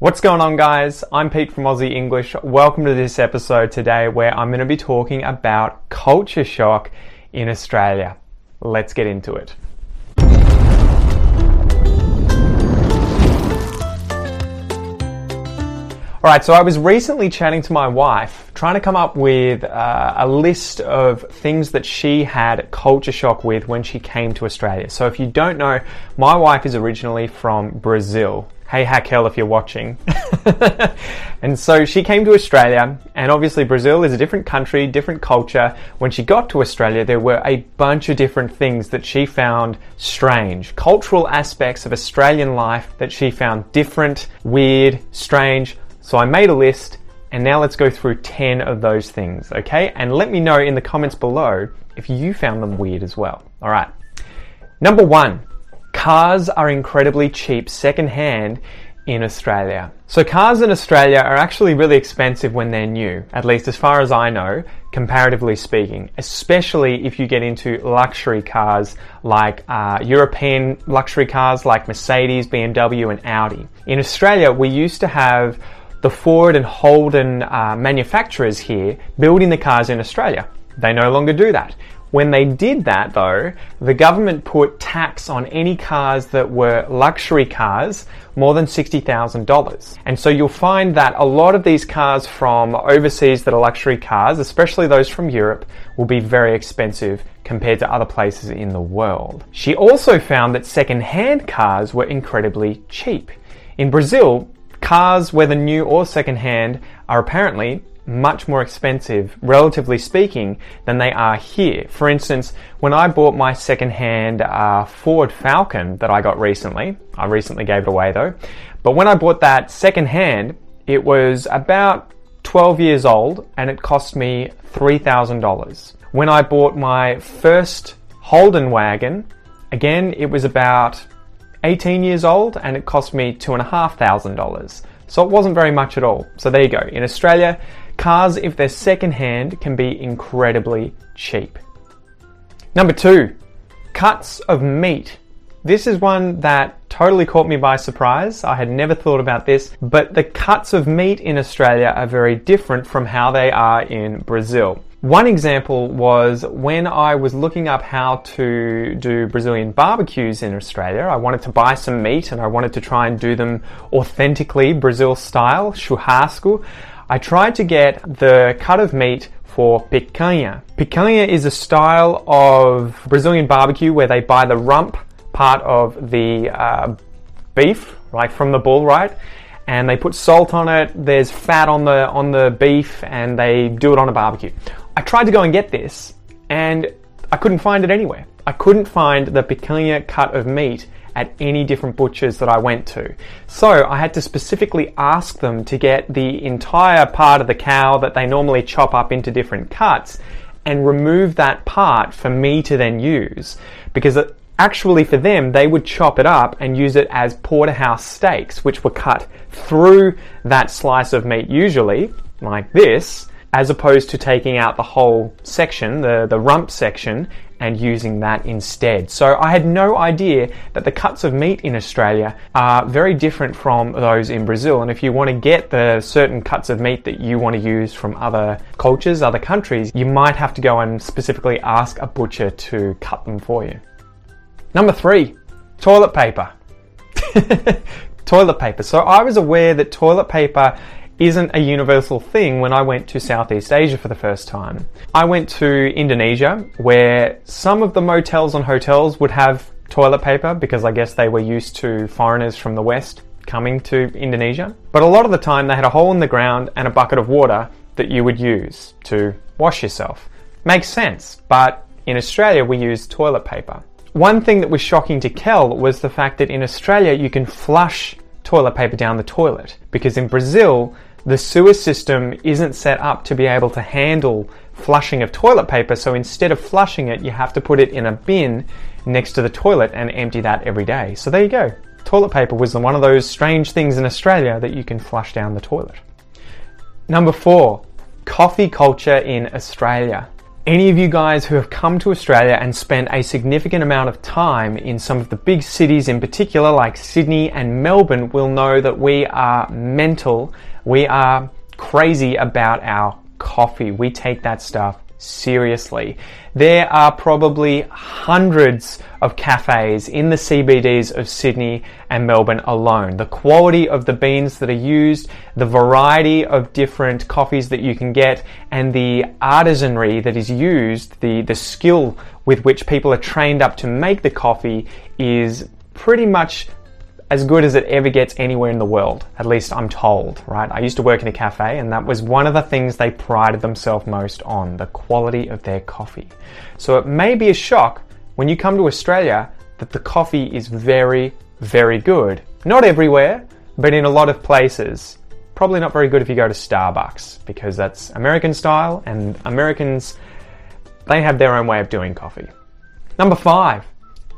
What's going on, guys? I'm Pete from Aussie English. Welcome to this episode today where I'm going to be talking about culture shock in Australia. Let's get into it. All right, so I was recently chatting to my wife, trying to come up with uh, a list of things that she had culture shock with when she came to Australia. So, if you don't know, my wife is originally from Brazil. Hey, Raquel, if you're watching. and so she came to Australia, and obviously, Brazil is a different country, different culture. When she got to Australia, there were a bunch of different things that she found strange. Cultural aspects of Australian life that she found different, weird, strange. So I made a list, and now let's go through 10 of those things, okay? And let me know in the comments below if you found them weird as well. All right. Number one, cars are incredibly cheap secondhand in Australia. So cars in Australia are actually really expensive when they're new, at least as far as I know, comparatively speaking, especially if you get into luxury cars like uh, European luxury cars like Mercedes, BMW and Audi. In Australia, we used to have the Ford and Holden uh, manufacturers here building the cars in Australia. They no longer do that. When they did that, though, the government put tax on any cars that were luxury cars more than $60,000. And so you'll find that a lot of these cars from overseas that are luxury cars, especially those from Europe, will be very expensive compared to other places in the world. She also found that second-hand cars were incredibly cheap. In Brazil, cars, whether new or second-hand, are apparently much more expensive, relatively speaking, than they are here. For instance, when I bought my second-hand uh, Ford Falcon that I got recently, I recently gave it away though, but when I bought that second-hand, it was about 12 years old and it cost me $3,000. When I bought my first Holden wagon, again, it was about 18 years old and it cost me $2,500. So it wasn't very much at all. So there you go. In Australia, cars, if they're secondhand, can be incredibly cheap. Number two, cuts of meat. This is one that totally caught me by surprise. I had never thought about this, but the cuts of meat in Australia are very different from how they are in Brazil. One example was when I was looking up how to do Brazilian barbecues in Australia. I wanted to buy some meat and I wanted to try and do them authentically Brazil style, churrasco. I tried to get the cut of meat for picanha. Picanha is a style of Brazilian barbecue where they buy the rump part of the uh, beef, like from the bull, right? And they put salt on it. There's fat on the on the beef, and they do it on a barbecue. I tried to go and get this, and I couldn't find it anywhere. I couldn't find the picanha cut of meat at any different butchers that I went to. So I had to specifically ask them to get the entire part of the cow that they normally chop up into different cuts and remove that part for me to then use because uh, actually for them they would chop it up and use it as porterhouse steaks which were cut through that slice of meat usually like this as opposed to taking out the whole section, the, the rump section, and using that instead. So I had no idea that the cuts of meat in Australia are very different from those in Brazil. And if you want to get the certain cuts of meat that you want to use from other cultures, other countries, you might have to go and specifically ask a butcher to cut them for you. Number three, toilet paper. toilet paper. So I was aware that toilet paper isn't a universal thing when I went to Southeast Asia for the first time. I went to Indonesia where some of the motels and hotels would have toilet paper because I guess they were used to foreigners from the West coming to Indonesia. But a lot of the time they had a hole in the ground and a bucket of water that you would use to wash yourself. Makes sense, but in Australia we use toilet paper. One thing that was shocking to Kel was the fact that in Australia you can flush toilet paper down the toilet because in Brazil the sewer system isn't set up to be able to handle flushing of toilet paper, so instead of flushing it, you have to put it in a bin next to the toilet and empty that every day. So there you go. Toilet paper was one of those strange things in Australia that you can flush down the toilet. Number four, coffee culture in Australia. Any of you guys who have come to Australia and spent a significant amount of time in some of the big cities in particular, like Sydney and Melbourne, will know that we are mental. We are crazy about our coffee. We take that stuff seriously. There are probably hundreds of cafes in the CBDs of Sydney and Melbourne alone. The quality of the beans that are used, the variety of different coffees that you can get, and the artisanry that is used, the, the skill with which people are trained up to make the coffee is pretty much as good as it ever gets anywhere in the world. At least I'm told, right? I used to work in a cafe and that was one of the things they prided themselves most on, the quality of their coffee. So it may be a shock when you come to Australia that the coffee is very, very good. Not everywhere, but in a lot of places. Probably not very good if you go to Starbucks because that's American style and Americans, they have their own way of doing coffee. Number five,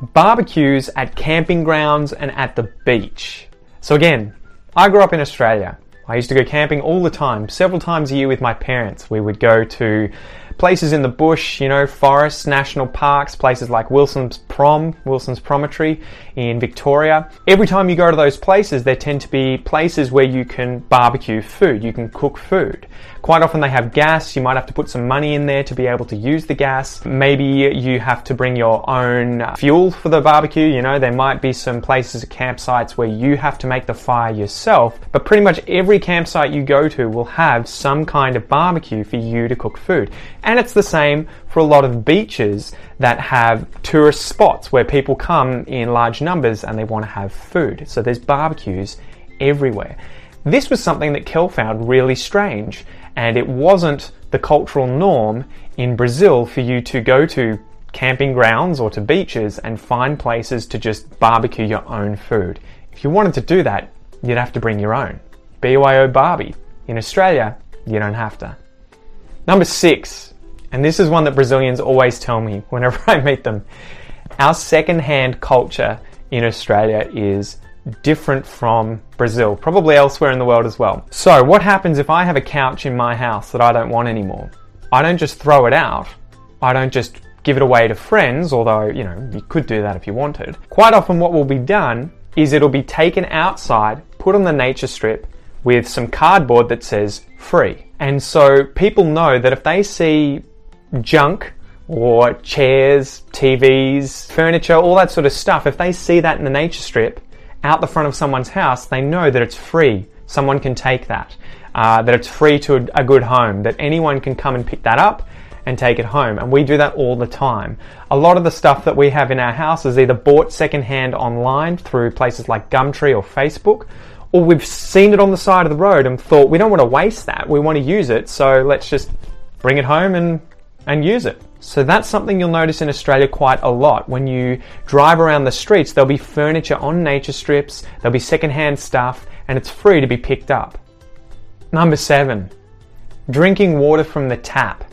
barbecues at camping grounds and at the beach. So again, I grew up in Australia. I used to go camping all the time, several times a year with my parents. We would go to places in the bush, you know, forests, national parks, places like Wilson's Prom, Wilson's Promontory in Victoria. Every time you go to those places, there tend to be places where you can barbecue food, you can cook food. Quite often they have gas, you might have to put some money in there to be able to use the gas. Maybe you have to bring your own fuel for the barbecue, you know, there might be some places, campsites where you have to make the fire yourself, but pretty much every campsite you go to will have some kind of barbecue for you to cook food. And it's the same for a lot of beaches that have tourist spots where people come in large numbers and they want to have food. So there's barbecues everywhere. This was something that Kel found really strange, and it wasn't the cultural norm in Brazil for you to go to camping grounds or to beaches and find places to just barbecue your own food. If you wanted to do that, you'd have to bring your own. BYO Barbie. In Australia, you don't have to. Number six, and this is one that Brazilians always tell me whenever I meet them. Our second-hand culture in Australia is different from Brazil, probably elsewhere in the world as well. So, what happens if I have a couch in my house that I don't want anymore? I don't just throw it out. I don't just give it away to friends, although, you know, you could do that if you wanted. Quite often, what will be done is it'll be taken outside, put on the nature strip with some cardboard that says free. And so people know that if they see junk or chairs, TVs, furniture, all that sort of stuff, if they see that in the nature strip, out the front of someone's house, they know that it's free. Someone can take that. Uh, that it's free to a, a good home. That anyone can come and pick that up and take it home. And we do that all the time. A lot of the stuff that we have in our house is either bought secondhand online through places like Gumtree or Facebook, or we've seen it on the side of the road and thought we don't want to waste that. We want to use it, so let's just bring it home and and use it. So that's something you'll notice in Australia quite a lot. When you drive around the streets, there'll be furniture on nature strips, there'll be secondhand stuff, and it's free to be picked up. Number seven, drinking water from the tap.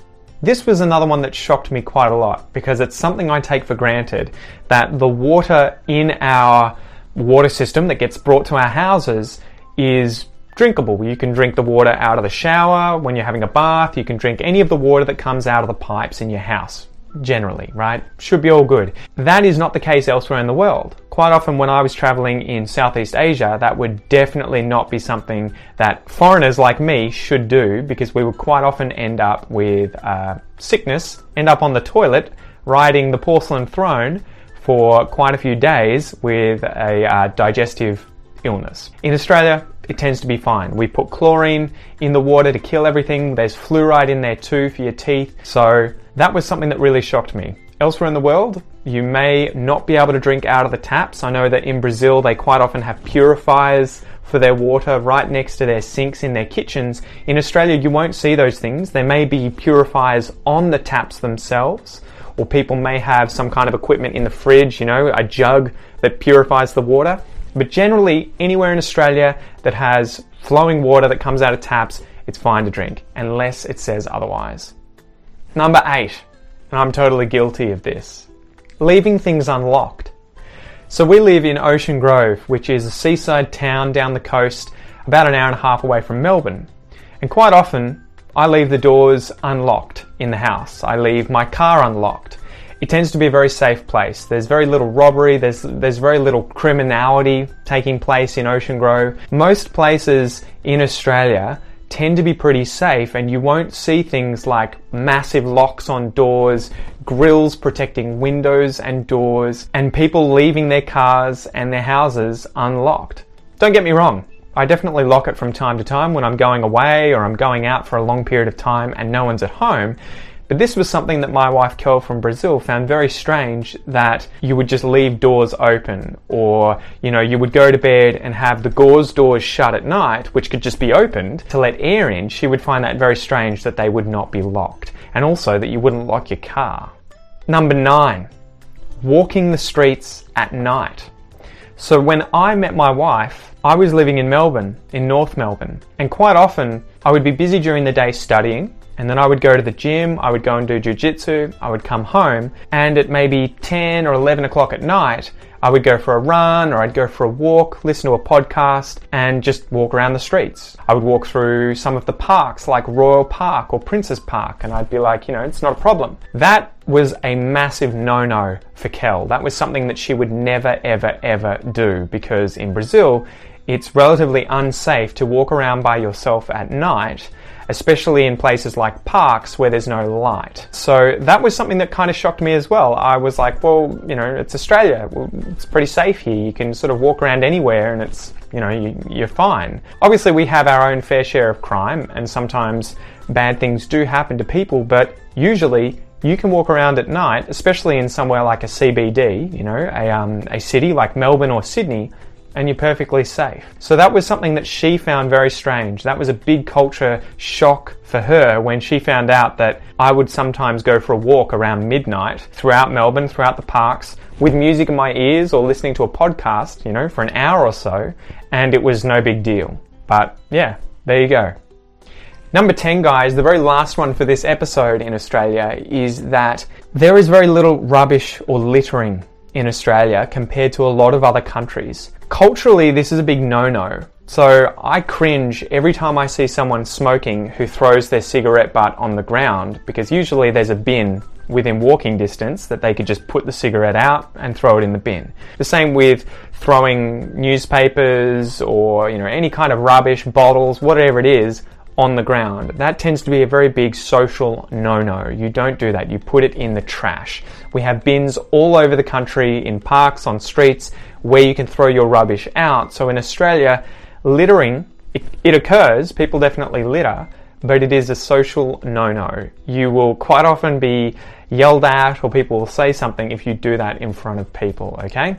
This was another one that shocked me quite a lot because it's something I take for granted that the water in our water system that gets brought to our houses is drinkable. You can drink the water out of the shower when you're having a bath. You can drink any of the water that comes out of the pipes in your house. Generally, right? Should be all good. That is not the case elsewhere in the world. Quite often, when I was traveling in Southeast Asia, that would definitely not be something that foreigners like me should do because we would quite often end up with uh, sickness, end up on the toilet, riding the porcelain throne for quite a few days with a uh, digestive illness. In Australia, it tends to be fine. We put chlorine in the water to kill everything. There's fluoride in there too for your teeth. So that was something that really shocked me. Elsewhere in the world, you may not be able to drink out of the taps. I know that in Brazil, they quite often have purifiers for their water right next to their sinks in their kitchens. In Australia, you won't see those things. There may be purifiers on the taps themselves, or people may have some kind of equipment in the fridge, you know, a jug that purifies the water. But generally, anywhere in Australia that has flowing water that comes out of taps, it's fine to drink, unless it says otherwise. Number eight, and I'm totally guilty of this, leaving things unlocked. So we live in Ocean Grove, which is a seaside town down the coast, about an hour and a half away from Melbourne. And quite often, I leave the doors unlocked in the house. I leave my car unlocked. It tends to be a very safe place. There's very little robbery, there's, there's very little criminality taking place in Ocean Grove. Most places in Australia tend to be pretty safe and you won't see things like massive locks on doors, grills protecting windows and doors, and people leaving their cars and their houses unlocked. Don't get me wrong, I definitely lock it from time to time when I'm going away or I'm going out for a long period of time and no one's at home. But this was something that my wife Kel from Brazil found very strange that you would just leave doors open or, you know, you would go to bed and have the gauze doors shut at night, which could just be opened to let air in. She would find that very strange that they would not be locked and also that you wouldn't lock your car. Number nine, walking the streets at night. So when I met my wife, I was living in Melbourne, in North Melbourne, and quite often I would be busy during the day studying, and then I would go to the gym, I would go and do jujitsu, I would come home, and at maybe 10 or 11 o'clock at night, I would go for a run or I'd go for a walk, listen to a podcast, and just walk around the streets. I would walk through some of the parks like Royal Park or Princes Park, and I'd be like, you know, it's not a problem. That was a massive no no for Kel. That was something that she would never, ever, ever do because in Brazil, it's relatively unsafe to walk around by yourself at night especially in places like parks where there's no light. So that was something that kind of shocked me as well. I was like, well, you know, it's Australia. Well, it's pretty safe here. You can sort of walk around anywhere and it's, you know, you, are fine. Obviously, we have our own fair share of crime and sometimes bad things do happen to people, but usually you can walk around at night, especially in somewhere like a CBD, you know, a, um, a city like Melbourne or Sydney, and you're perfectly safe. So that was something that she found very strange. That was a big culture shock for her when she found out that I would sometimes go for a walk around midnight throughout Melbourne, throughout the parks, with music in my ears or listening to a podcast, you know, for an hour or so, and it was no big deal. But yeah, there you go. Number 10, guys, the very last one for this episode in Australia is that there is very little rubbish or littering in Australia compared to a lot of other countries. Culturally, this is a big no no. So I cringe every time I see someone smoking who throws their cigarette butt on the ground because usually there's a bin within walking distance that they could just put the cigarette out and throw it in the bin. The same with throwing newspapers or you know any kind of rubbish, bottles, whatever it is on the ground. That tends to be a very big social no no. You don't do that, you put it in the trash. We have bins all over the country, in parks, on streets, where you can throw your rubbish out. So in Australia, littering, it, it occurs, people definitely litter, but it is a social no no. You will quite often be yelled at, or people will say something if you do that in front of people, okay?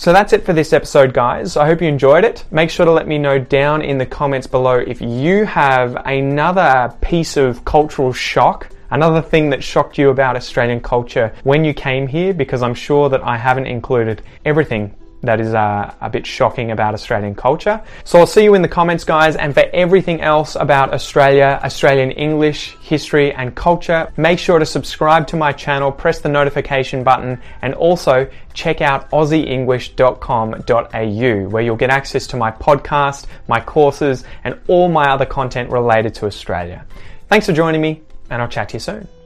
So that's it for this episode, guys. I hope you enjoyed it. Make sure to let me know down in the comments below if you have another piece of cultural shock, another thing that shocked you about Australian culture when you came here, because I'm sure that I haven't included everything that is uh, a bit shocking about Australian culture. So I'll see you in the comments, guys. And for everything else about Australia, Australian English, history, and culture, make sure to subscribe to my channel, press the notification button, and also check out aussieenglish.com.au, where you'll get access to my podcast, my courses, and all my other content related to Australia. Thanks for joining me, and I'll chat to you soon.